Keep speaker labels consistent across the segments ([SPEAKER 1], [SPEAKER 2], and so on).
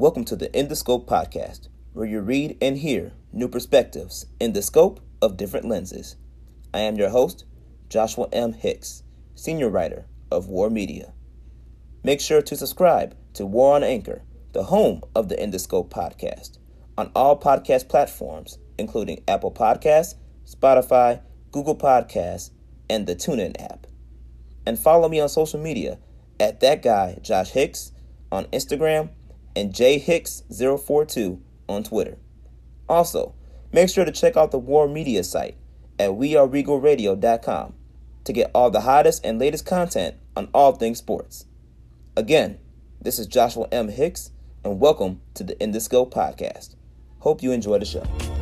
[SPEAKER 1] Welcome to the In the Scope podcast, where you read and hear new perspectives in the scope of different lenses. I am your host, Joshua M. Hicks, senior writer of War Media. Make sure to subscribe to War on Anchor, the home of the In the Scope podcast, on all podcast platforms, including Apple Podcasts, Spotify, Google Podcasts, and the TuneIn app. And follow me on social media at that guy, Josh Hicks, on Instagram, and jhicks042 on Twitter. Also, make sure to check out the War Media site at weareregalradio.com to get all the hottest and latest content on all things sports. Again, this is Joshua M. Hicks, and welcome to the In the Scope podcast. Hope you enjoy the show.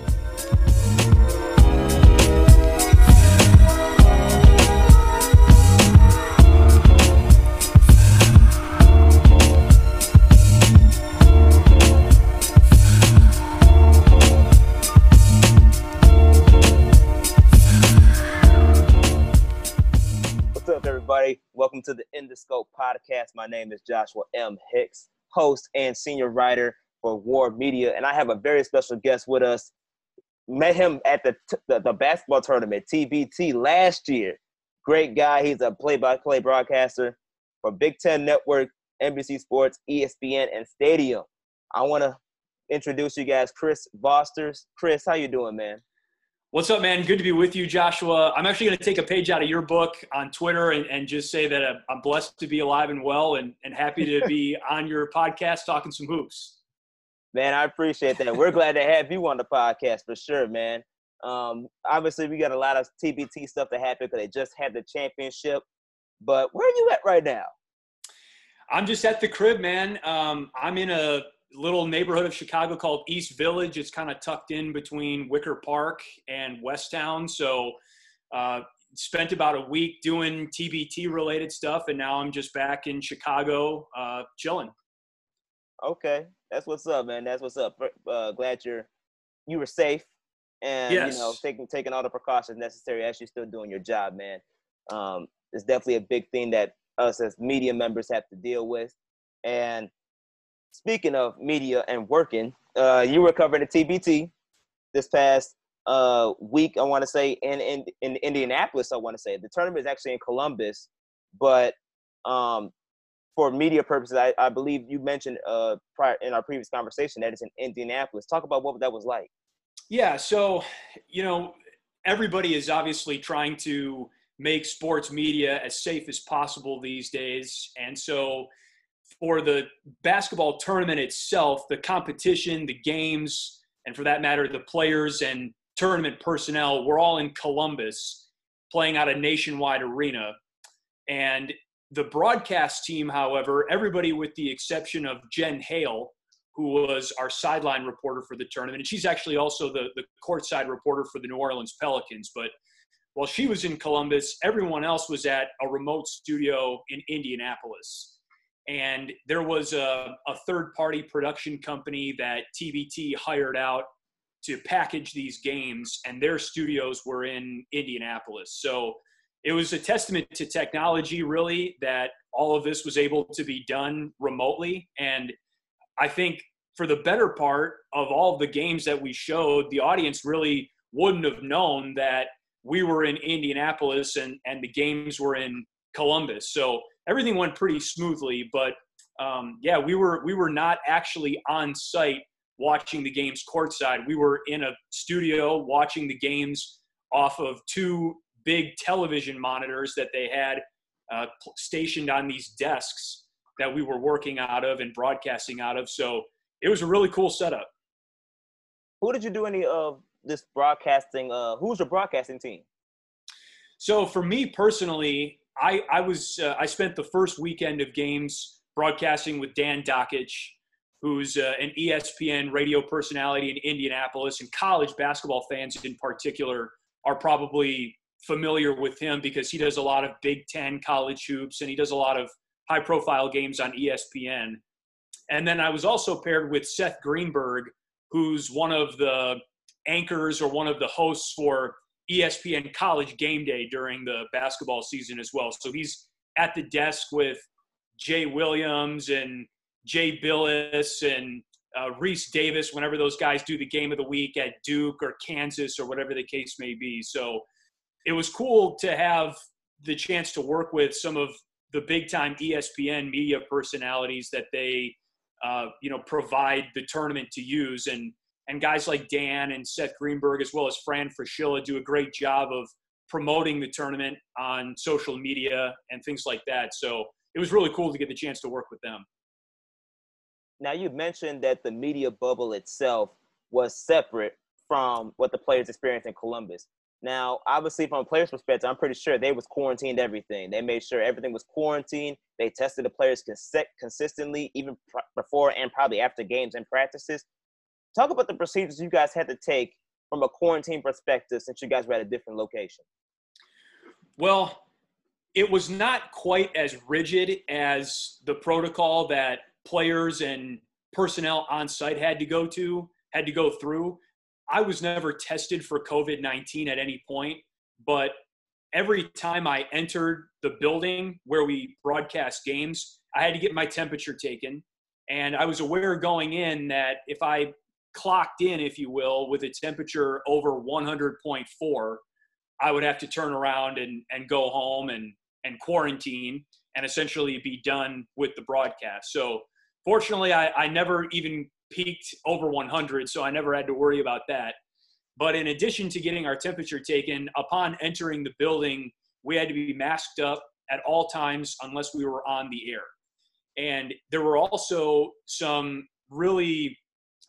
[SPEAKER 1] Everybody? Welcome to the In the Scope podcast. My name is Joshua M. Hicks, host and senior writer for War Media, and I have a very special guest with us. Met him at the the, the basketball tournament TBT last year. Great guy. He's a play-by-play broadcaster for Big Ten Network, NBC Sports, ESPN, and Stadium. I want to introduce you guys, Chris Vosters. Chris, how you doing, man?
[SPEAKER 2] What's up, man? Good to be with you, Joshua. I'm actually going to take a page out of your book on Twitter and, and just say that I'm- I'm blessed to be alive and well and, and happy to be on your podcast talking some hoops.
[SPEAKER 1] Man, I appreciate that. We're glad to have you on the podcast for sure, man. Um, obviously, we got a lot of TBT stuff to happen because they just had the championship. But where are you at right now?
[SPEAKER 2] I'm just at the crib, man. Um, I'm in a little neighborhood of Chicago called East Village. It's kind of tucked in between Wicker Park and West Town. So, uh, spent about a week doing TBT related stuff, and now I'm just back in Chicago uh, chilling.
[SPEAKER 1] Okay, that's what's up, man. That's what's up. Uh, glad you're you were safe and you know taking taking all the precautions necessary as you're still doing your job, man. Um, it's definitely a big thing that us as media members have to deal with. And speaking of media and working, uh, you were covering the TBT this past uh, week. I want to say in, in in Indianapolis. I want to say the tournament is actually in Columbus, but um, for media purposes, I, I believe you mentioned uh, prior in our previous conversation that it's in Indianapolis. Talk about what that was like.
[SPEAKER 2] Yeah, so you know, everybody is obviously trying to make sports media as safe as possible these days. And so for the basketball tournament itself, the competition, the games, and for that matter, the players and tournament personnel, we're all in Columbus playing out a Nationwide Arena. And the broadcast team, however, everybody with the exception of Jen Hale, who was our sideline reporter for the tournament. And she's actually also the, the courtside reporter for the New Orleans Pelicans. But while she was in Columbus, everyone else was at a remote studio in Indianapolis. And there was a, a third party production company that TBT hired out to package these games, and their studios were in Indianapolis. So it was a testament to technology, really, that all of this was able to be done remotely. And I think for the better part of all the games that we showed, the audience really wouldn't have known that we were in Indianapolis and, and the games were in Columbus. So everything went pretty smoothly, but um, yeah, we were we were not actually on site watching the games courtside. We were in a studio watching the games off of two big television monitors that they had uh, stationed on these desks that we were working out of and broadcasting out of. So it was a really cool setup.
[SPEAKER 1] Who did you do any of this broadcasting? Uh, who's your broadcasting team?
[SPEAKER 2] So for me personally, I I was uh, I spent the first weekend of games broadcasting with Dan Dakich, who's uh, an ESPN radio personality in Indianapolis, and college basketball fans in particular are probably familiar with him because he does a lot of Big Ten college hoops and he does a lot of high profile games on ESPN. And then I was also paired with Seth Greenberg, who's one of the anchors or one of the hosts for ESPN College Game Day during the basketball season as well. So he's at the desk with Jay Williams and Jay Bilas and uh, Rece Davis whenever those guys do the game of the week at Duke or Kansas or whatever the case may be. So it was cool to have the chance to work with some of the big time ESPN media personalities that they, uh, you know, provide the tournament to use. And, and guys like Dan and Seth Greenberg, as well as Fran Fraschilla, do a great job of promoting the tournament on social media and things like that. So it was really cool to get the chance to work with them.
[SPEAKER 1] Now, you mentioned that the media bubble itself was separate from what the players experienced in Columbus. Now, obviously, from a player's perspective, I'm pretty sure they was quarantined everything. They made sure everything was quarantined. They tested the players cons- consistently, even pr- before and probably after games and practices. Talk about the procedures you guys had to take from a quarantine perspective since you guys were at a different location.
[SPEAKER 2] Well, it was not quite as rigid as the protocol that players and personnel on site had to go to had to go through. I was never tested for COVID 19 at any point, but every time I entered the building where we broadcast games, I had to get my temperature taken. And I was aware going in that if I clocked in, if you will, with a temperature over 100.4, I would have to turn around and, and go home and, and quarantine and essentially be done with the broadcast. So fortunately, I, I never even peaked over 100, so I never had to worry about that. But in addition to getting our temperature taken, upon entering the building, we had to be masked up at all times unless we were on the air. And there were also some really,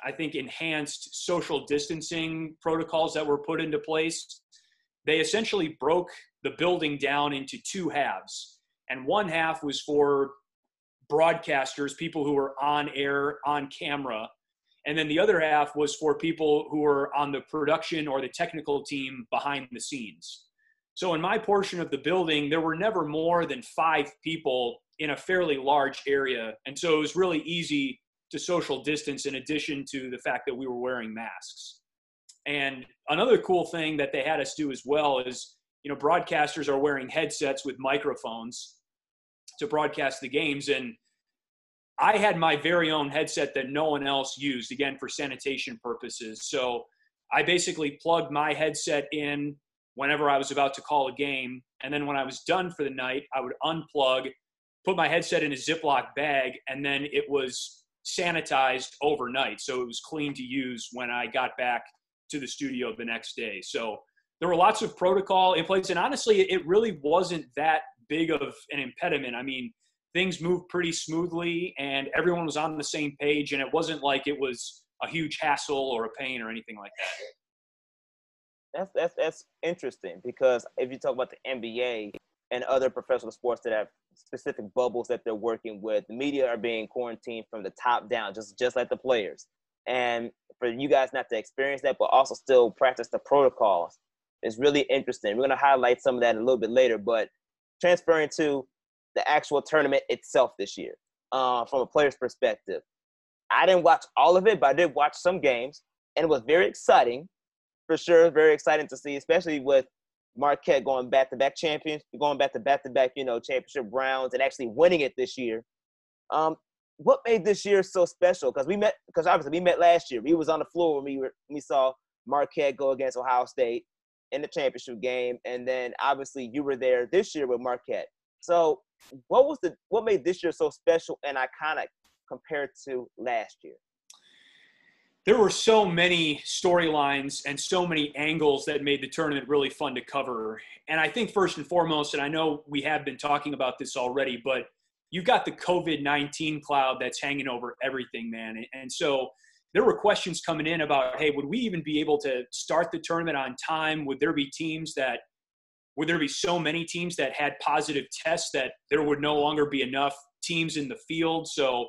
[SPEAKER 2] I think, enhanced social distancing protocols that were put into place. They essentially broke the building down into two halves. And one half was for broadcasters, people who were on air, on camera. And then the other half was for people who were on the production or the technical team behind the scenes. So in my portion of the building, there were never more than five people in a fairly large area. And so it was really easy to social distance in addition to the fact that we were wearing masks. And another cool thing that they had us do as well is, you know, broadcasters are wearing headsets with microphones to broadcast the games. And I had my very own headset that no one else used, again, for sanitation purposes. So I basically plugged my headset in whenever I was about to call a game. And then when I was done for the night, I would unplug, put my headset in a Ziploc bag, and then it was sanitized overnight. So it was clean to use when I got back to the studio the next day. So there were lots of protocol in place. And honestly, it really wasn't that big of an impediment. I mean, things moved pretty smoothly and everyone was on the same page and it wasn't like it was a huge hassle or a pain or anything like that.
[SPEAKER 1] That's that's that's interesting because if you talk about the NBA and other professional sports that have specific bubbles that they're working with, the media are being quarantined from the top down, just just like the players. And for you guys not to experience that, but also still practice the protocols, is really interesting. We're gonna highlight some of that a little bit later, but transferring to the actual tournament itself this year uh, from a player's perspective. I didn't watch all of it, but I did watch some games, and it was very exciting, for sure. Very exciting to see, especially with Marquette going back-to-back champions, going back to back-to-back, you know, championship rounds, and actually winning it this year. Um, what made this year so special? Because we met, because obviously we met last year. We was on the floor when we were, we saw Marquette go against Ohio State, in the championship game, and then obviously you were there this year with Marquette. So, what was the what made this year so special and iconic compared to last year?
[SPEAKER 2] There were so many storylines and so many angles that made the tournament really fun to cover. And I think first and foremost, and I know we have been talking about this already, but you've got the COVID 19 cloud that's hanging over everything, man. And so there were questions coming in about, hey, would we even be able to start the tournament on time? Would there be teams that, would there be so many teams that had positive tests that there would no longer be enough teams in the field? So,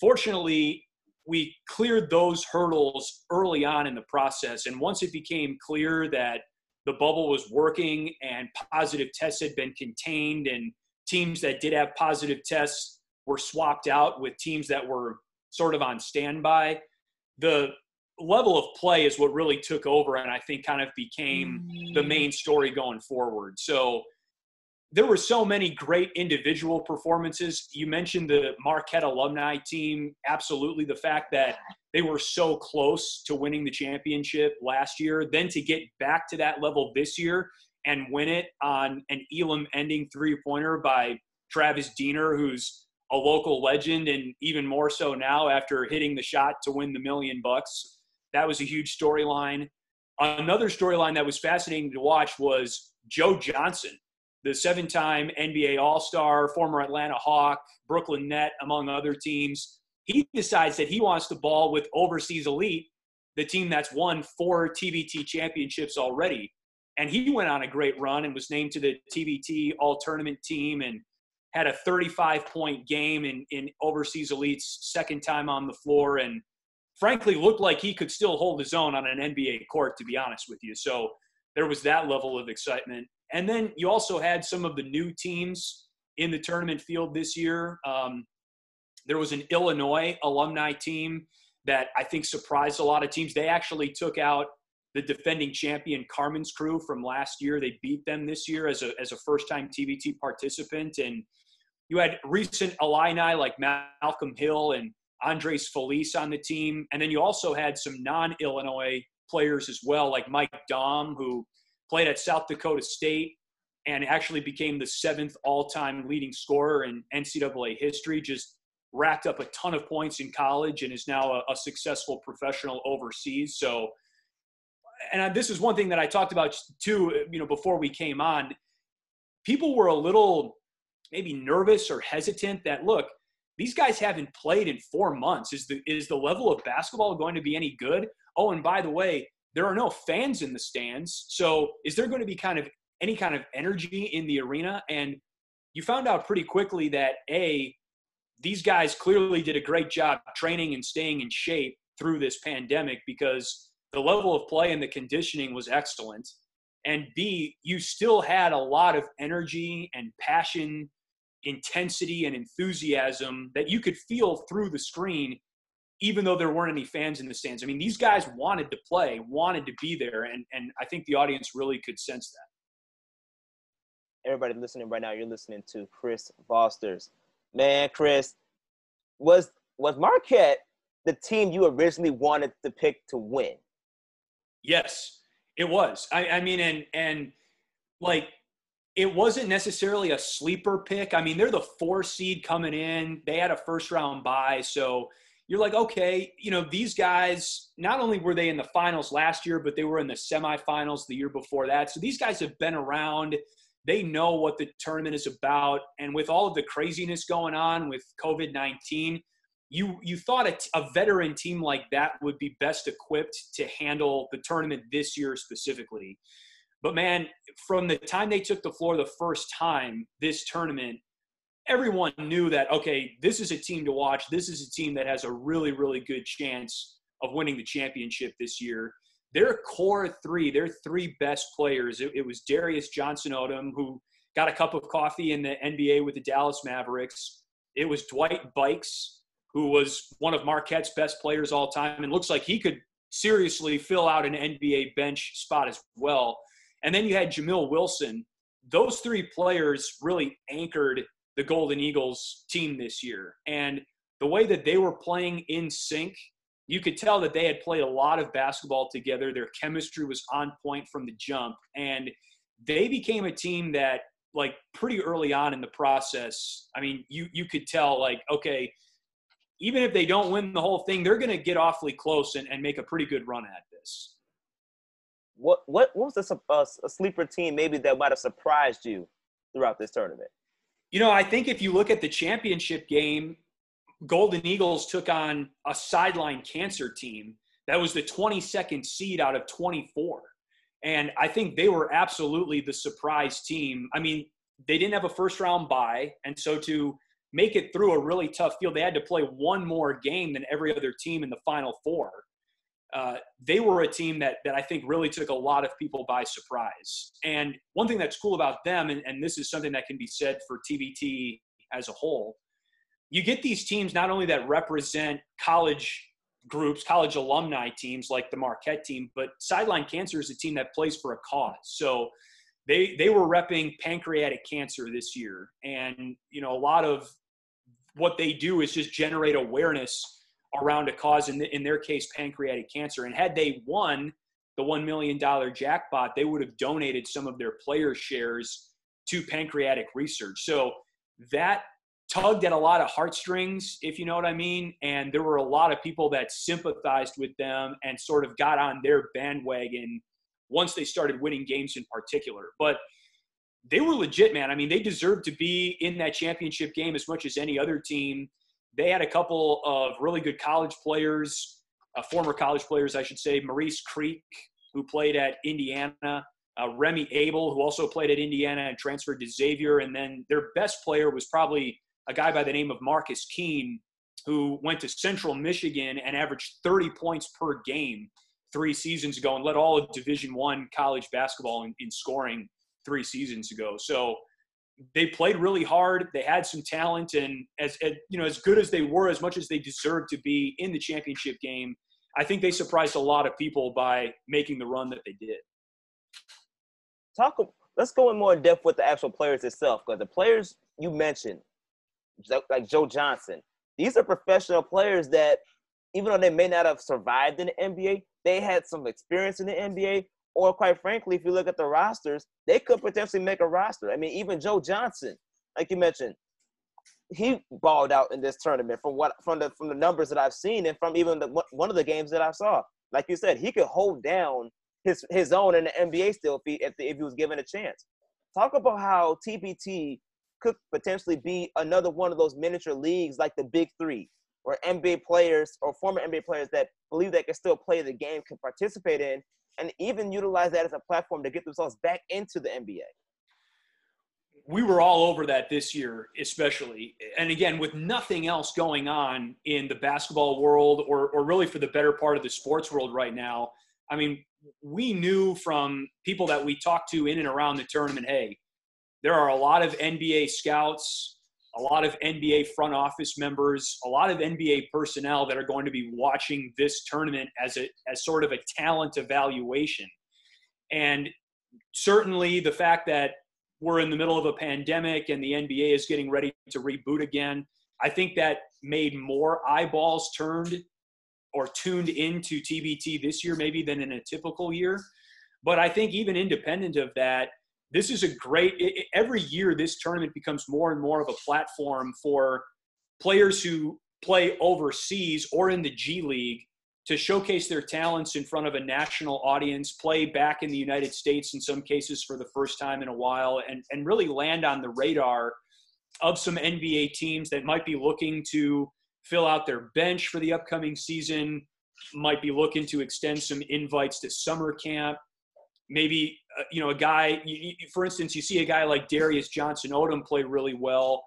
[SPEAKER 2] fortunately, we cleared those hurdles early on in the process. And once it became clear that the bubble was working and positive tests had been contained, and teams that did have positive tests were swapped out with teams that were sort of on standby the level of play is what really took over and I think kind of became the mm. main story going forward. So there were so many great individual performances. You mentioned the Marquette alumni team. Absolutely, the fact that they were so close to winning the championship last year, then to get back to that level this year and win it on an Elam ending three pointer by Travis Diener, who's a local legend, and even more so now after hitting the shot to win the million bucks. That was a huge storyline. Another storyline that was fascinating to watch was Joe Johnson, the seven time NBA All Star, former Atlanta Hawk, Brooklyn Net, among other teams. He decides that he wants to ball with Overseas Elite, the team that's won four TBT championships already. And he went on a great run and was named to the TBT All Tournament team and had a 35 point game in, in Overseas Elite's second time on the floor. And frankly, looked like he could still hold his own on an NBA court, to be honest with you. So there was that level of excitement. And then you also had some of the new teams in the tournament field this year. Um, there was an Illinois alumni team that I think surprised a lot of teams. They actually took out the defending champion Carmen's crew from last year. They beat them this year as a, as a first time TBT participant. And you had recent Illini like Malcolm Hill and Andres Feliz on the team. And then you also had some non Illinois players as well, like Mike Daum, who played at South Dakota State and actually became the seventh all time leading scorer in NCAA history. Just racked up a ton of points in college and is now a, a successful professional overseas. So, and this is one thing that I talked about too, you know, before we came on. People were a little maybe nervous or hesitant that look, these guys haven't played in four months. Is the is the level of basketball going to be any good? Oh, and by the way, there are no fans in the stands. So is there going to be kind of any kind of energy in the arena? And you found out pretty quickly that a these guys clearly did a great job training and staying in shape through this pandemic because the level of play and the conditioning was excellent. And B, you still had a lot of energy and passion intensity and enthusiasm that you could feel through the screen even though there weren't any fans in the stands. I mean, these guys wanted to play, wanted to be there, and and I think the audience really could sense that.
[SPEAKER 3] Everybody listening right now, you're listening to Chris Vosters. Man, Chris, was was Marquette the team you originally wanted to pick to win?
[SPEAKER 2] Yes, it was. I, I mean, and and like it wasn't necessarily a sleeper pick. I mean, they're the four seed coming in. They had a first round bye. So you're like, okay, you know, these guys, not only were they in the finals last year, but they were in the semifinals the year before that. So these guys have been around. They know what the tournament is about. And with all of the craziness going on with COVID 19, you, you thought a, a veteran team like that would be best equipped to handle the tournament this year specifically. But man, from the time they took the floor the first time this tournament, everyone knew that, okay, this is a team to watch. This is a team that has a really, really good chance of winning the championship this year. Their core three, their three best players, it, it was Darius Johnson Odom, who got a cup of coffee in the NBA with the Dallas Mavericks. It was Dwight Buycks, who was one of Marquette's best players all time, and looks like he could seriously fill out an NBA bench spot as well. And then you had Jamil Wilson. Those three players really anchored the Golden Eagles team this year. And the way that they were playing in sync, you could tell that they had played a lot of basketball together. Their chemistry was on point from the jump. And they became a team that, like, pretty early on in the process, I mean, you, you could tell, like, okay, even if they don't win the whole thing, they're going to get awfully close and, and make a pretty good run at this
[SPEAKER 3] what what what was a, a, uh, a sleeper team maybe that might have surprised you throughout this tournament?
[SPEAKER 2] You know, I think if you look at the championship game, Golden Eagles took on a Sideline Cancer team that was the 22nd seed out of 24. And I think they were absolutely the surprise team. I mean, they didn't have a first round bye. And so to make it through a really tough field, they had to play one more game than every other team in the final four. Uh, they were a team that that I think really took a lot of people by surprise. And one thing that's cool about them, and, and this is something that can be said for TBT as a whole, you get these teams not only that represent college groups, college alumni teams like the Marquette team, but Sideline Cancer is a team that plays for a cause. So they they were repping pancreatic cancer this year, and you know a lot of what they do is just generate awareness around a cause in, the, in their case pancreatic cancer and had they won the $1 million jackpot they would have donated some of their player shares to pancreatic research so that tugged at a lot of heartstrings if you know what i mean and there were a lot of people that sympathized with them and sort of got on their bandwagon once they started winning games in particular but they were legit, man. I mean, they deserved to be in that championship game as much as any other team. They had a couple of really good college players, uh, former college players, I should say. Maurice Creek, who played at Indiana, uh, Remy Abell, who also played at Indiana and transferred to Xavier. And then their best player was probably a guy by the name of Marcus Keene, who went to Central Michigan and averaged 30 points per game three seasons ago and led all of Division One college basketball in, in scoring three seasons ago. So they played really hard. They had some talent, and as, as, you know, as good as they were, as much as they deserved to be in the championship game, I think they surprised a lot of people by making the run that they did.
[SPEAKER 1] Talk. Let's go in more depth with the actual players itself, because the players you mentioned, like Joe Johnson, these are professional players that, even though they may not have survived in the NBA, they had some experience in the NBA or quite frankly, if you look at the rosters, they could potentially make a roster. I mean, even Joe Johnson, like you mentioned, he balled out in this tournament from what from the from the numbers that I've seen and from even the, one of the games that I saw. Like you said, he could hold down his his own in the NBA still if he, if, if he was given a chance. Talk about how TBT could potentially be another one of those miniature leagues like the Big Three, where NBA players or former NBA players that believe they can still play the game can participate in and even utilize that as a platform to get themselves back into the NBA.
[SPEAKER 2] We were all over that this year, especially. And again, with nothing else going on in the basketball world or, or really for the better part of the sports world right now, I mean, we knew from people that we talked to in and around the tournament hey, there are a lot of NBA scouts a lot of NBA front office members, a lot of NBA personnel that are going to be watching this tournament as a as sort of a talent evaluation. And certainly the fact that we're in the middle of a pandemic and the NBA is getting ready to reboot again, I think that made more eyeballs turned or tuned into TBT this year maybe than in a typical year. But I think even independent of that, this is a great it, every year this tournament becomes more and more of a platform for players who play overseas or in the G League to showcase their talents in front of a national audience, play back in the United States in some cases for the first time in a while, and, and really land on the radar of some NBA teams that might be looking to fill out their bench for the upcoming season, might be looking to extend some invites to summer camp, maybe uh, you know a guy you, you, for instance you see a guy like darius johnson odom play really well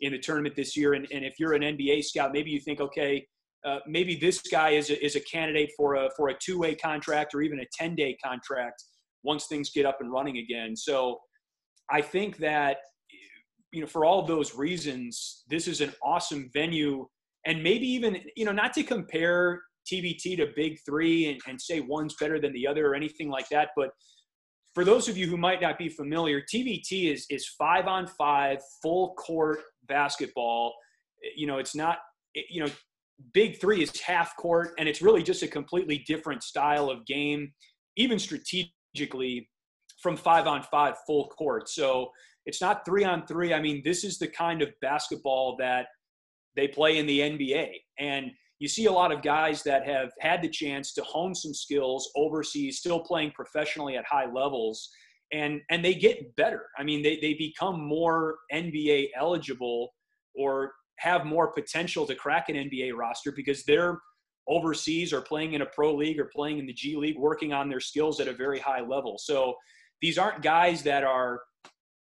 [SPEAKER 2] in the tournament this year and, and if you're an nba scout maybe you think okay uh, maybe this guy is a, is a candidate for a for a two-way contract or even a 10-day contract once things get up and running again so i think that you know for all those reasons this is an awesome venue and maybe even you know not to compare TBT to Big Three and, and say one's better than the other or anything like that. But for those of you who might not be familiar, TBT is is five on five, full court basketball. You know, it's not you know, Big Three is half court, and it's really just a completely different style of game, even strategically from five on five full court. So it's not three on three. I mean, this is the kind of basketball that they play in the NBA. And you see a lot of guys that have had the chance to hone some skills overseas, still playing professionally at high levels, and and they get better. I mean, they they become more NBA eligible or have more potential to crack an NBA roster because they're overseas or playing in a pro league or playing in the G League, working on their skills at a very high level. So these aren't guys that are,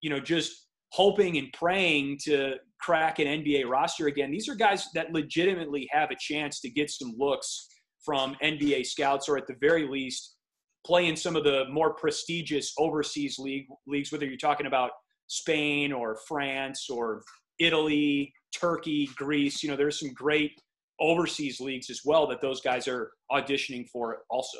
[SPEAKER 2] you know, just hoping and praying to crack an NBA roster again. These are guys that legitimately have a chance to get some looks from NBA scouts, or at the very least, play in some of the more prestigious overseas league leagues. Whether you're talking about Spain or France or Italy, Turkey, Greece, you know, there's some great overseas leagues as well that those guys are auditioning for also.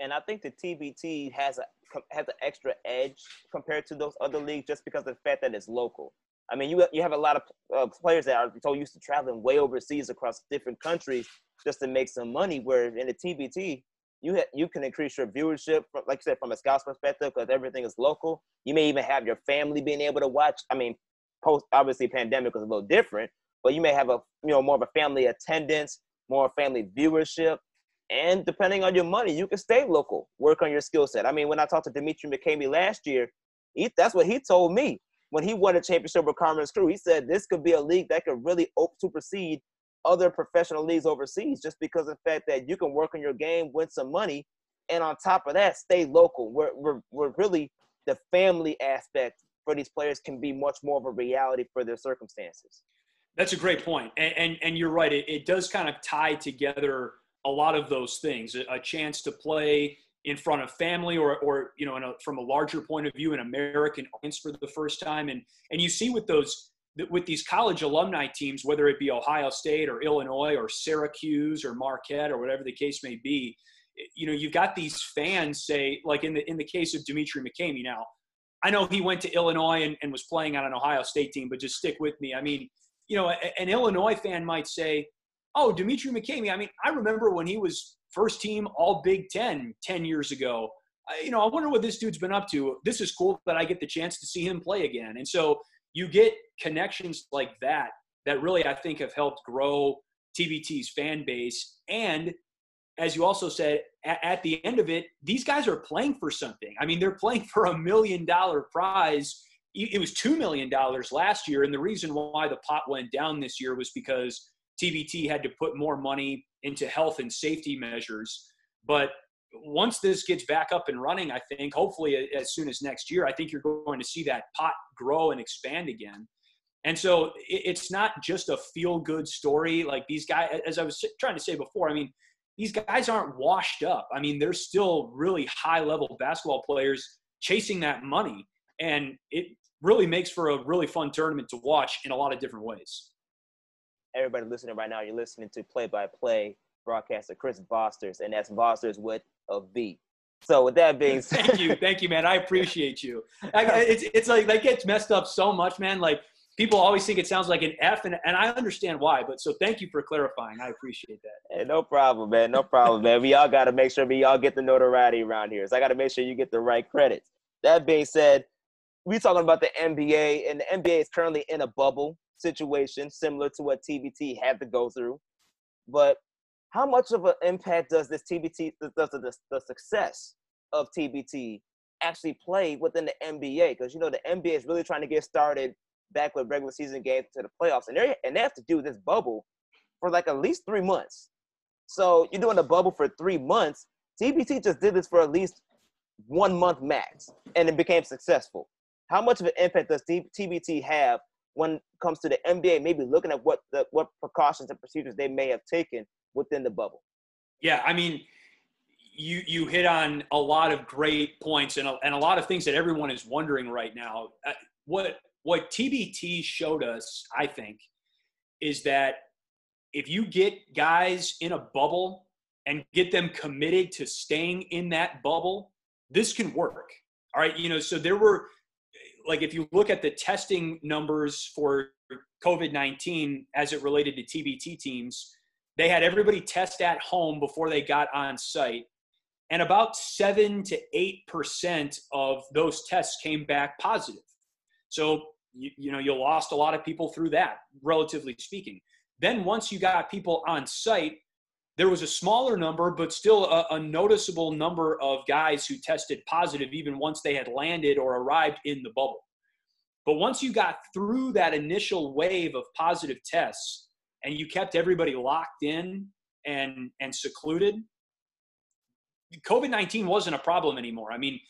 [SPEAKER 1] And I think the TBT has a has an extra edge compared to those other leagues just because of the fact that it's local. I mean, you you have a lot of uh, players that are so used to traveling way overseas across different countries just to make some money. Where in the TBT, you ha- you can increase your viewership, from, like you said, from a scout's perspective, because everything is local. You may even have your family being able to watch. I mean, post obviously pandemic was a little different, but you may have a you know more of a family attendance, more family viewership, and depending on your money, you can stay local, work on your skill set. I mean, when I talked to Demetri McCamey last year, he, that's what he told me when he won a championship with Carmen's crew. He said this could be a league that could really supersede other professional leagues overseas just because of the fact that you can work on your game, win some money, and on top of that, stay local. We're, we're, we're really the family aspect for these players can be much more of a reality for their circumstances.
[SPEAKER 2] That's a great point. And, and, and you're right. It, it does kind of tie together a lot of those things a, chance to play in front of family or, or you know, a, from a larger point of view, an American audience for the first time. And, and you see with those, with these college alumni teams, whether it be Ohio State or Illinois or Syracuse or Marquette or whatever the case may be, you know, you've got these fans say, like in the, in the case of Demetri McCamey now, I know he went to Illinois and, and was playing on an Ohio State team, but just stick with me. I mean, you know, an Illinois fan might say, oh, Demetri McCamey, I mean, I remember when he was first team All Big Ten 10 years ago. I, you know, I wonder what this dude's been up to. This is cool that I get the chance to see him play again. And so you get connections like that that really, I think, have helped grow TBT's fan base. And as you also said, at, at the end of it, these guys are playing for something. I mean, they're playing for a million dollar prize it was $2 million last year. And the reason why the pot went down this year was because TBT had to put more money into health and safety measures. But once this gets back up and running, I think hopefully as soon as next year, I think you're going to see that pot grow and expand again. And so it's not just a feel good story. Like these guys, as I was trying to say before, I mean, these guys aren't washed up. I mean, they're still really high level basketball players chasing that money. And it really makes for a really fun tournament to watch in a lot of different ways
[SPEAKER 1] everybody listening right now, you're listening to play by play broadcaster Chris Vosters, and that's Vosters with a V. So with that being
[SPEAKER 2] said, thank you, thank you, man. I appreciate you. I, it's it's like that gets messed up so much, man. Like people always think it sounds like an F, and, and I understand why. But so thank you for clarifying. I appreciate that.
[SPEAKER 1] Hey, no problem, man. No problem, man. We all got to make sure we all get the notoriety around here. So I got to make sure you get the right credits. That being said, we talking about the NBA, and the NBA is currently in a bubble situation, similar to what TBT had to go through. But how much of an impact does this TBT, does the, the success of TBT actually play within the NBA? Because you know the NBA is really trying to get started back with regular season games to the playoffs, and they and they have to do this bubble for like at least three months. So you're doing a bubble for three months. TBT just did this for at least one month max, and it became successful. How much of an impact does TBT have when it comes to the NBA, maybe looking at what the what precautions and procedures they may have taken within the bubble.
[SPEAKER 2] Yeah, I mean, you you hit on a lot of great points and a, and a lot of things that everyone is wondering right now. Uh, what what TBT showed us, I think, is that if you get guys in a bubble and get them committed to staying in that bubble, this can work. All right, you know, so there were like if you look at the testing numbers for COVID 19 as it related to TBT teams, they had everybody test at home before they got on site. And about 7 to 8% of those tests came back positive. So, you, you know, you lost a lot of people through that, relatively speaking. Then once you got people on site, there was a smaller number, but still a, a, noticeable number of guys who tested positive even once they had landed or arrived in the bubble. But once you got through that initial wave of positive tests and you kept everybody locked in and, and secluded, COVID 19 wasn't a problem anymore. I mean,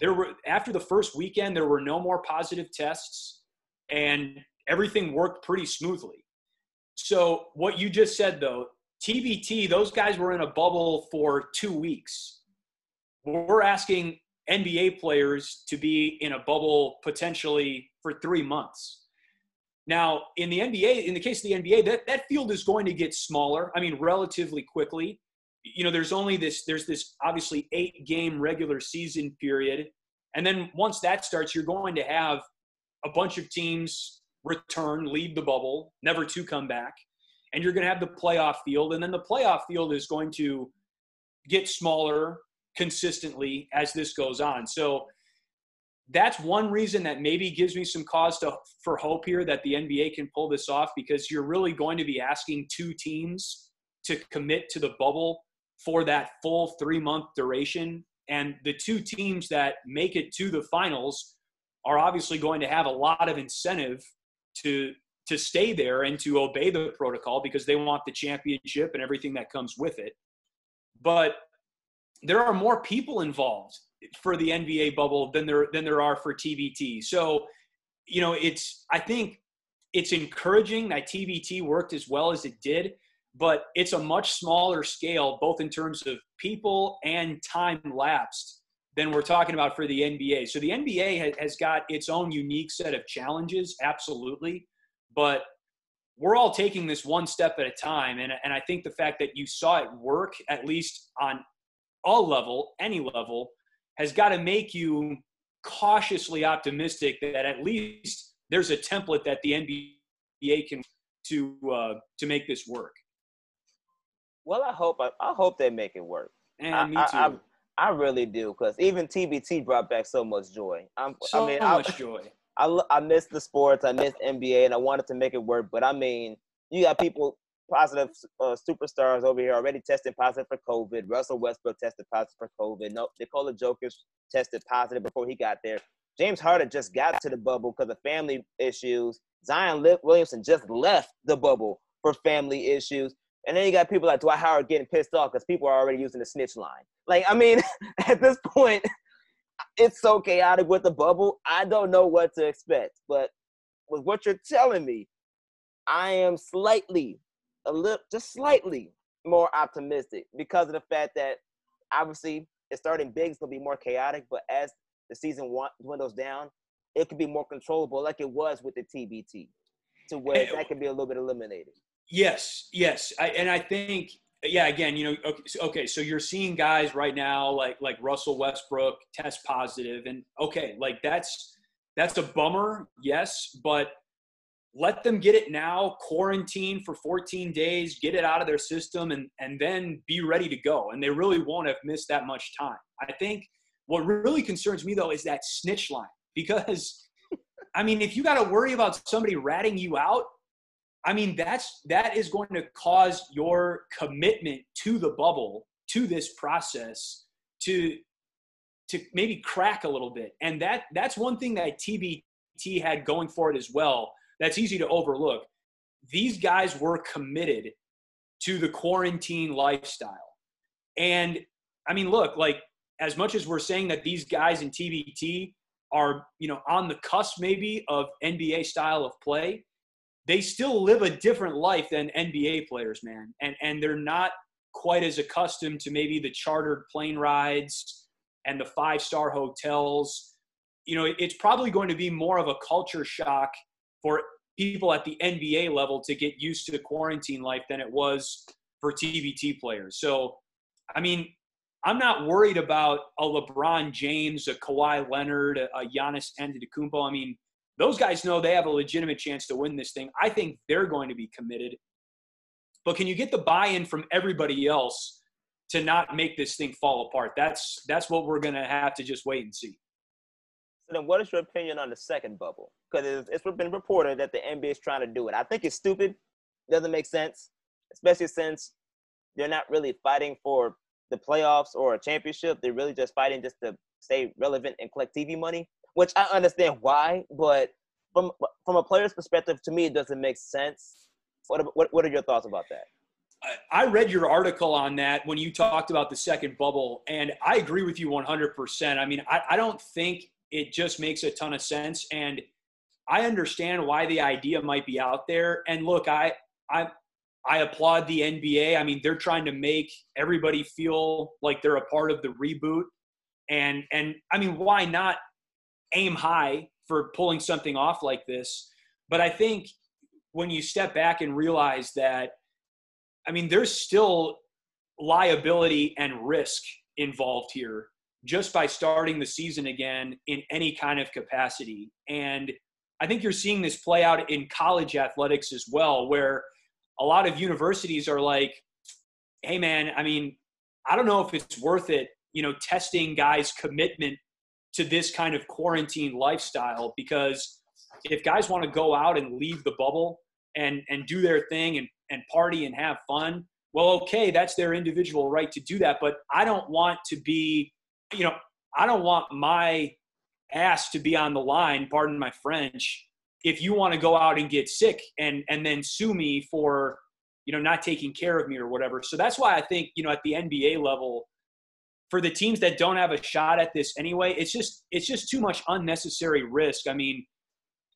[SPEAKER 2] there were after the first weekend, there were no more positive tests and everything worked pretty smoothly. So, what you just said though, TBT, those guys were in a bubble for two weeks. We're asking NBA players to be in a bubble potentially for three months. Now, in the NBA, in the case of the NBA, that, that field is going to get smaller. I mean, relatively quickly. you know, there's only this, there's this obviously eight game regular season period. And then once that starts, you're going to have a bunch of teams return, leave the bubble, never to come back. And you're going to have the playoff field. And then the playoff field is going to get smaller consistently as this goes on. So that's one reason that maybe gives me some cause to, for hope here that the NBA can pull this off because you're really going to be asking two teams to commit to the bubble for that full three month duration. And the two teams that make it to the finals are obviously going to have a lot of incentive to to stay there and to obey the protocol because they want the championship and everything that comes with it. But there are more people involved for the NBA bubble than there than there are for TBT. So, you know, it's I think it's encouraging that TBT worked as well as it did, but it's a much smaller scale, both in terms of people and time lapsed, than we're talking about for the NBA. So the NBA has got its own unique set of challenges, absolutely, but we're all taking this one step at a time. And, and I think the fact that you saw it work, at least on all level, any level, has got to make you cautiously optimistic that at least there's a template that the NBA can to uh, to make this work.
[SPEAKER 1] Well, I hope I, I hope they make it work.
[SPEAKER 2] And
[SPEAKER 1] I,
[SPEAKER 2] me too.
[SPEAKER 1] I, I, I really do because even TBT brought back so much joy. I'm,
[SPEAKER 2] so
[SPEAKER 1] I mean,
[SPEAKER 2] much
[SPEAKER 1] I,
[SPEAKER 2] joy.
[SPEAKER 1] I, I miss the sports. I miss NBA, and I wanted to make it work. But I mean, you got people positive uh, superstars over here already tested positive for COVID. Russell Westbrook tested positive for COVID. No, Nikola Jokic tested positive before he got there. James Harden just got to the bubble because of family issues. Zion Williamson just left the bubble for family issues. And then you got people like Dwight Howard getting pissed off because people are already using the snitch line. Like, I mean, at this point, it's so chaotic with the bubble. I don't know what to expect. But with what you're telling me, I am slightly, a little, just slightly more optimistic because of the fact that obviously it's starting big, it's gonna be more chaotic. But as the season dwindles down, it could be more controllable, like it was with the TBT, to where that can be a little bit eliminated.
[SPEAKER 2] Yes, yes, I, and I think yeah, again, you know, okay so, okay, so you're seeing guys right now like like Russell Westbrook test positive, and okay, like that's that's a bummer, yes, but let them get it now, quarantine for 14 days, get it out of their system, and and then be ready to go. And they really won't have missed that much time. I think what really concerns me though is that snitch line because. I mean, if you got to worry about somebody ratting you out, I mean, that's that is going to cause your commitment to the bubble, to this process, to to maybe crack a little bit. And that that's one thing that TBT had going for it as well. That's easy to overlook. These guys were committed to the quarantine lifestyle. And I mean, look, like as much as we're saying that these guys in TBT are, you know, on the cusp maybe of NBA style of play, they still live a different life than NBA players, man. And and they're not quite as accustomed to maybe the chartered plane rides and the five star hotels. You know, it's probably going to be more of a culture shock for people at the NBA level to get used to the quarantine life than it was for TBT players. So, I mean, I'm not worried about a LeBron James, a Kawhi Leonard, a Giannis Antetokounmpo. I mean, those guys know they have a legitimate chance to win this thing. I think they're going to be committed. But can you get the buy-in from everybody else to not make this thing fall apart? That's that's what we're going to have to just wait and see.
[SPEAKER 1] So then, what is your opinion on the second bubble? Because it's, it's been reported that the NBA is trying to do it. I think it's stupid. Doesn't make sense, especially since they're not really fighting for the playoffs or a championship. They're really just fighting just to stay relevant and collect TV money which I understand why, but from from a player's perspective, to me, it doesn't make sense. What what, what are your thoughts about that?
[SPEAKER 2] I read your article on that when you talked about the second bubble, and I agree with you 100%. I mean, I, I don't think it just makes a ton of sense, and I understand why the idea might be out there. And look, I I I applaud the NBA. I mean, they're trying to make everybody feel like they're a part of the reboot, and and I mean, why not aim high for pulling something off like this. But I think when you step back and realize that, I mean, there's still liability and risk involved here just by starting the season again in any kind of capacity. And I think you're seeing this play out in college athletics as well, where a lot of universities are like, hey, man, I mean, I don't know if it's worth it, you know, testing guys' commitment to this kind of quarantine lifestyle because if guys want to go out and leave the bubble and and do their thing and and party and have fun well okay that's their individual right to do that but i don't want to be you know i don't want my ass to be on the line pardon my french if you want to go out and get sick and and then sue me for you know not taking care of me or whatever. So that's why i think you know at the nba level for the teams that don't have a shot at this anyway, it's just it's just too much unnecessary risk. I mean,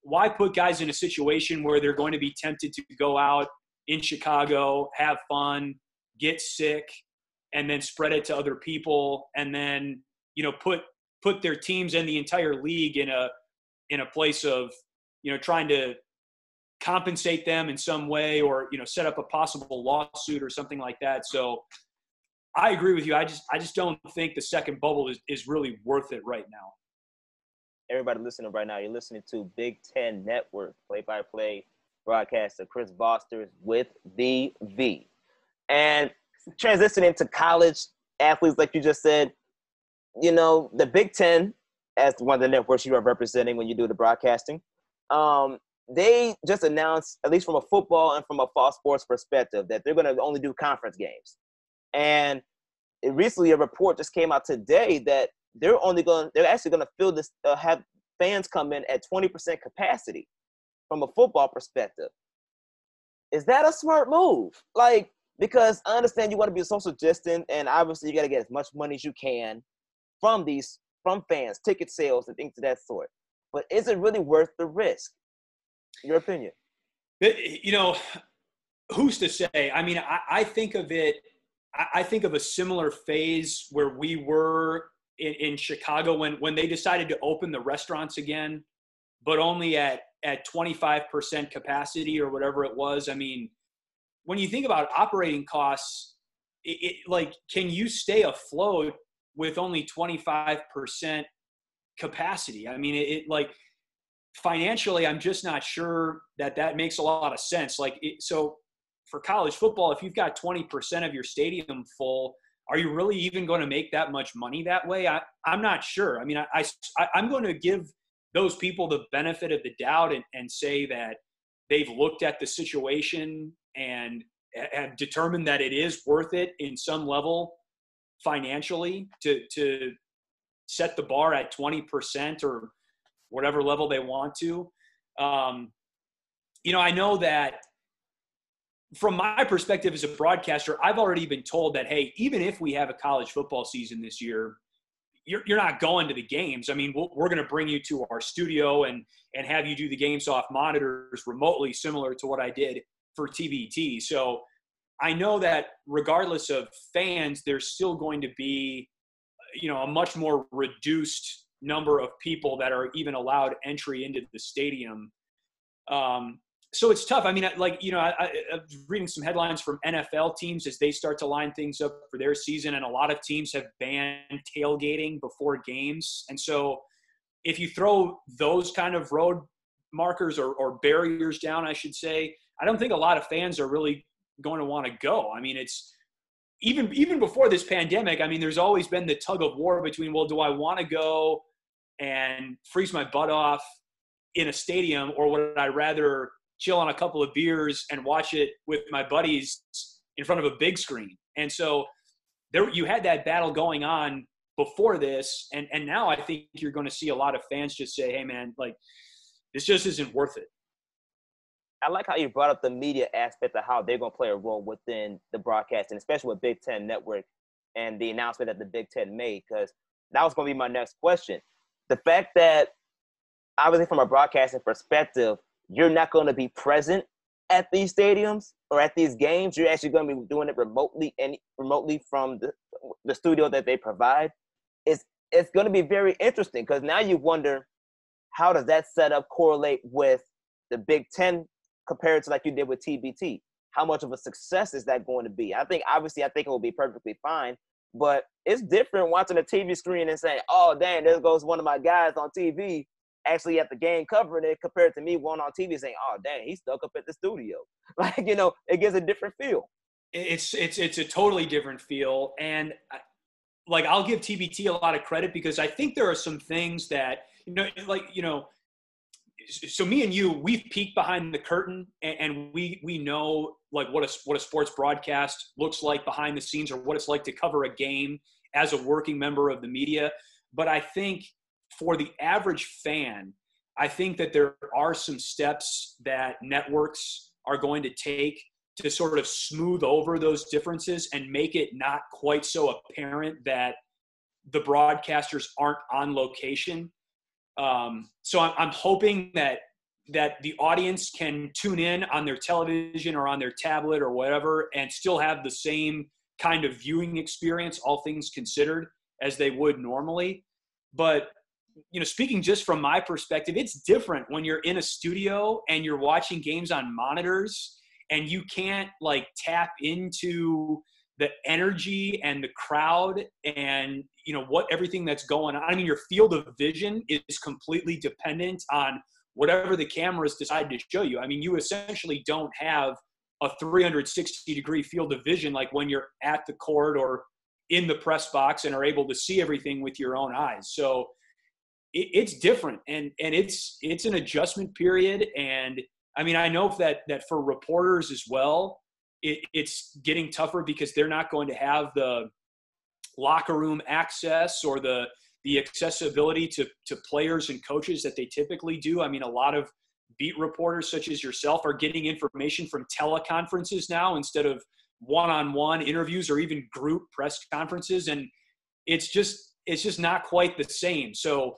[SPEAKER 2] why put guys in a situation where they're going to be tempted to go out in Chicago, have fun, get sick, and then spread it to other people, and then you know put put their teams and the entire league in a in a place of you know trying to compensate them in some way or you know set up a possible lawsuit or something like that so I agree with you. I just I just don't think the second bubble is, is really worth it right now.
[SPEAKER 1] Everybody listening right now, you're listening to Big Ten Network play-by-play broadcaster Chris Vosters with the V. And transitioning to college athletes, like you just said, you know, the Big Ten, as one of the networks you are representing when you do the broadcasting, um, they just announced, at least from a football and from a fall sports perspective, that they're going to only do conference games. And recently, a report just came out today that they're only going, they're actually going to fill this, uh, have fans come in at 20% capacity from a football perspective. Is that a smart move? Like, because I understand you want to be social distant, and obviously you got to get as much money as you can from these from fans, ticket sales, and things of that sort. But is it really worth the risk? Your opinion?
[SPEAKER 2] You know, who's to say? I mean, I, I think of it I think of a similar phase where we were in, in, Chicago when when they decided to open the restaurants again, but only at at 25% capacity or whatever it was. I mean, when you think about operating costs, it, it, like can you stay afloat with only 25% capacity? I mean, it, it like financially, I'm just not sure that that makes a lot of sense. Like, so for college football, if you've got 20% of your stadium full, are you really even going to make that much money that way? I, I'm not sure. I mean, I, I, I'm going to give those people the benefit of the doubt and, and say that they've looked at the situation and have determined that it is worth it in some level financially to, to set the bar at 20% or whatever level they want to. Um, you know, I know that from my perspective as a broadcaster, I've already been told that, hey, even if we have a college football season this year, you're, you're not going to the games. I mean, we we are going to bring you to our studio and, and have you do the games off monitors remotely, similar to what I did for TBT. So I know that regardless of fans, there's still going to be, you know, a much more reduced number of people that are even allowed entry into the stadium. Um, so it's tough. I mean, like you know, I, I, am reading some headlines from NFL teams as they start to line things up for their season, and a lot of teams have banned tailgating before games. And so, if you throw those kind of road markers or, or barriers down, I should say, I don't think a lot of fans are really going to want to go. I mean, it's even even before this pandemic. I mean, there's always been the tug of war between, well, do I want to go and freeze my butt off in a stadium, or would I rather chill on a couple of beers and watch it with my buddies in front of a big screen. And so there you had that battle going on before this and and now I think you're going to see a lot of fans just say, "Hey man, like this just isn't worth it."
[SPEAKER 1] I like how you brought up the media aspect of how they're going to play a role within the broadcast and especially with Big Ten Network and the announcement that the Big Ten made, because that was going to be my next question. The fact that, obviously, from a broadcasting perspective, you're not going to be present at these stadiums or at these games. You're actually going to be doing it remotely and remotely from the, the studio that they provide. It's it's going to be very interesting because now you wonder how does that setup correlate with the Big Ten compared to like you did with TBT. how much of a success is that going to be? I think obviously I think it will be perfectly fine, but it's different watching a TV screen and saying, "Oh, dang, there goes one of my guys on TV." Actually, at the game covering it, compared to me one on TV saying, "Oh, dang, he's stuck up at the studio." Like you know, it gives a different feel.
[SPEAKER 2] It's it's it's a totally different feel, and like I'll give TBT a lot of credit because I think there are some things that you know, like you know, so me and you, we've peeked behind the curtain, and we we know like what a what a sports broadcast looks like behind the scenes, or what it's like to cover a game as a working member of the media. But I think for the average fan, I think that there are some steps that networks are going to take to sort of smooth over those differences and make it not quite so apparent that the broadcasters aren't on location. Um, so I'm, I'm hoping that that the audience can tune in on their television or on their tablet or whatever and still have the same kind of viewing experience, all things considered, as they would normally. But you know, speaking just from my perspective, it's different when you're in a studio and you're watching games on monitors and you can't like tap into the energy and the crowd and you know what everything that's going on. I mean, your field of vision is completely dependent on whatever the cameras decide to show you. I mean, you essentially don't have a 360 degree field of vision like when you're at the court or in the press box and are able to see everything with your own eyes. So it, it's different and and it's it's an adjustment period and I mean, I know that that for reporters as well, it, it's getting tougher because they're not going to have the locker room access or the the accessibility to to players and coaches that they typically do. I mean, a lot of beat reporters such as yourself are getting information from teleconferences now instead of one-on-one interviews or even group press conferences and it's just it's just not quite the same. So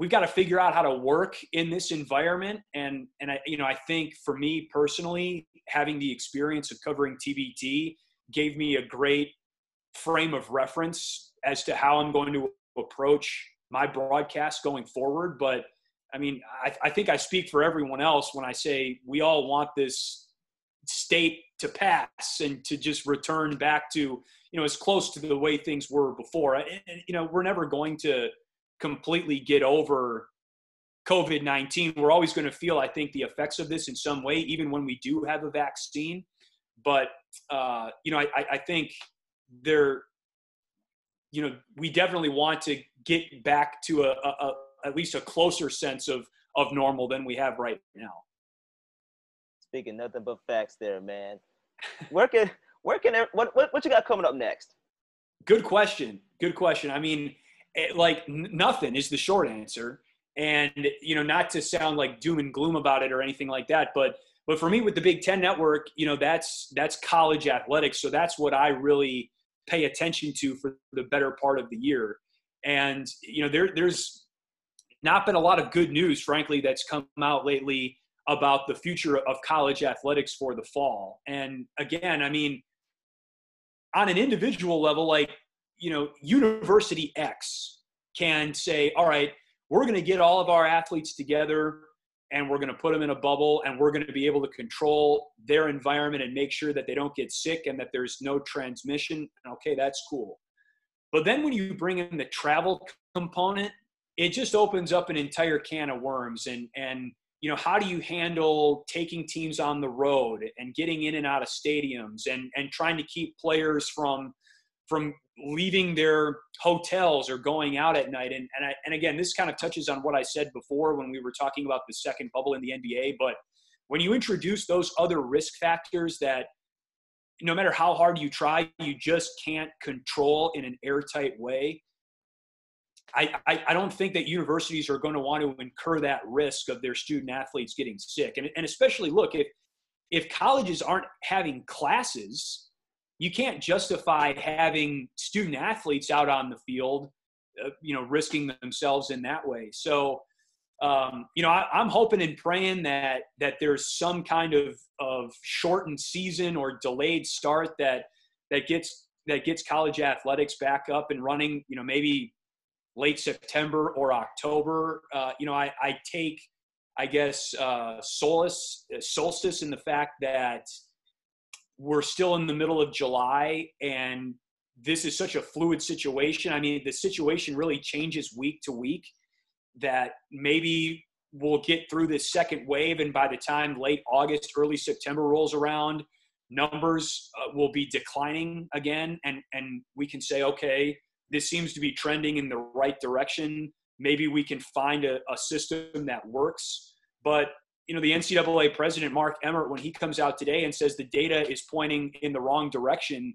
[SPEAKER 2] we've got to figure out how to work in this environment. And and I you know I think for me personally having the experience of covering TBT gave me a great frame of reference as to how I'm going to approach my broadcast going forward. But I mean I, I think I speak for everyone else when I say we all want this state to pass and to just return back to you know as close to the way things were before. And, and you know we're never going to completely get over COVID 19. We're always going to feel, I think, the effects of this in some way, even when we do have a vaccine. But, uh, you know, I, I think there, you know, we definitely want to get back to a, a, a, at least a closer sense of, of normal than we have right now.
[SPEAKER 1] Speaking nothing but facts there, man. Where can, where can, what, what, what you got coming up next?
[SPEAKER 2] Good question. Good question. I mean, it, like nothing is the short answer. And you know, not to sound like doom and gloom about it or anything like that, but but for me with the Big Ten Network, you know, that's that's college athletics. So that's what I really pay attention to for the better part of the year. And you know, there there's not been a lot of good news, frankly, that's come out lately about the future of college athletics for the fall. And again, I mean, on an individual level, like you know, University X can say, all right, we're going to get all of our athletes together and we're going to put them in a bubble and we're going to be able to control their environment and make sure that they don't get sick and that there's no transmission. Okay, that's cool. But then when you bring in the travel component, it just opens up an entire can of worms and and you know how do you handle taking teams on the road and getting in and out of stadiums and and trying to keep players from from leaving their hotels or going out at night. And, and, I, and again, this kind of touches on what I said before when we were talking about the second bubble in the NBA. But when you introduce those other risk factors that no matter how hard you try, you just can't control in an airtight way. I, I, I don't think that universities are going to want to incur that risk of their student athletes getting sick. And, and especially, look, if, if colleges aren't having classes, you can't justify having student athletes out on the field, uh, you know, risking themselves in that way. So, um, you know, I, am hoping and praying that that there's some kind of of shortened season or delayed start that that gets that gets college athletics back up and running. You know, maybe late September or October. Uh, you know, I, I take, I guess, uh, solace, solstice in the fact that we're still in the middle of July and this is such a fluid situation. I mean, the situation really changes week to week that maybe we'll get through this second wave. And by the time late August, early September rolls around, numbers uh, will be declining again. And, and we can say, okay, this seems to be trending in the right direction. Maybe we can find a, a system that works. But you know, the NCAA president, Mark Emmert, when he comes out today and says the data is pointing in the wrong direction,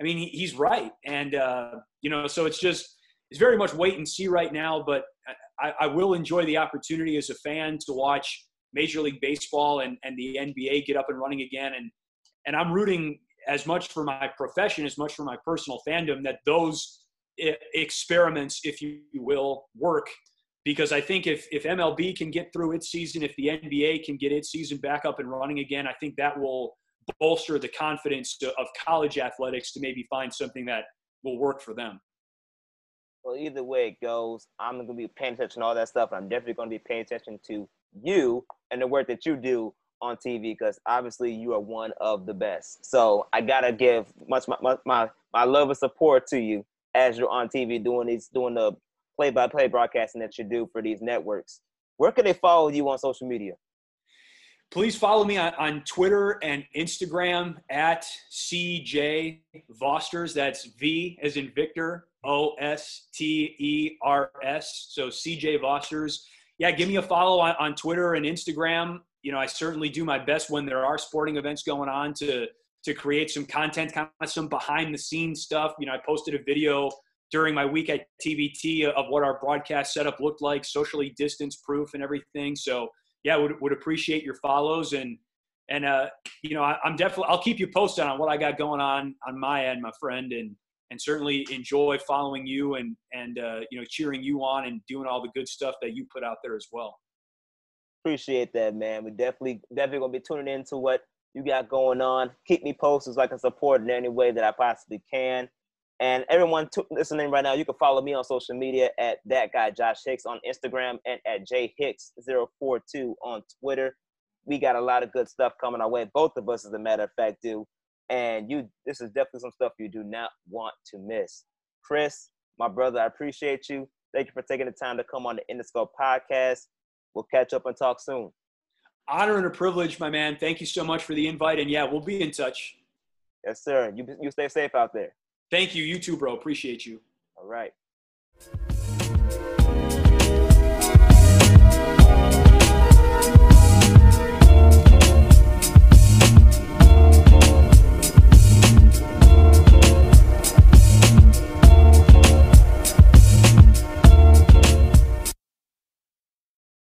[SPEAKER 2] I mean, he, he's right. And, uh, you know, so it's just, it's very much wait and see right now. But I, I, will enjoy the opportunity as a fan to watch Major League Baseball and, and the NBA get up and running again. And, and I'm rooting as much for my profession, as much for my personal fandom, that those experiments, if you will, work because I think if if MLB can get through its season, if the NBA can get its season back up and running again, I think that will bolster the confidence of college athletics to maybe find something that will work for them.
[SPEAKER 1] Well, either way it goes, I'm going to be paying attention to all that stuff. I'm definitely going to be paying attention to you and the work that you do on TV because obviously you are one of the best. So I gotta give much my, my my love and support to you as you're on TV doing these doing the play-by-play broadcasting that you do for these networks. Where can they follow you on social media?
[SPEAKER 2] Please follow me on, on Twitter and Instagram at CJ Vosters. That's V as in Victor, O S T E R S. So CJ Vosters. Yeah, give me a follow on, on Twitter and Instagram. You know, I certainly do my best when there are sporting events going on to to create some content, kind of some behind the scenes stuff. You know, I posted a video during my week at TBT of what our broadcast setup looked like, socially distance proof and everything. So yeah, would would appreciate your follows and and uh, you know I, am definitely I'll keep you posted on what I got going on on my end, my friend, and and certainly enjoy following you and and uh, you know cheering you on and doing all the good stuff that you put out there as well.
[SPEAKER 1] Appreciate that, man. We definitely definitely gonna be tuning into what you got going on. Keep me posted so I support in any way that I possibly can. And everyone t- listening right now, you can follow me on social media at that guy Josh Hicks on Instagram and at jhicks042 on Twitter. We got a lot of good stuff coming our way. Both of us, as a matter of fact, do. And you, this is definitely some stuff you do not want to miss. Chris, my brother, I appreciate you. Thank you for taking the time to come on the Interscope podcast. We'll catch up and talk soon.
[SPEAKER 2] Honor and a privilege, my man. Thank you so much for the invite. And yeah, we'll be in touch.
[SPEAKER 1] Yes, sir. You, you stay safe out there.
[SPEAKER 2] Thank you. You too, bro. Appreciate you.
[SPEAKER 1] All right.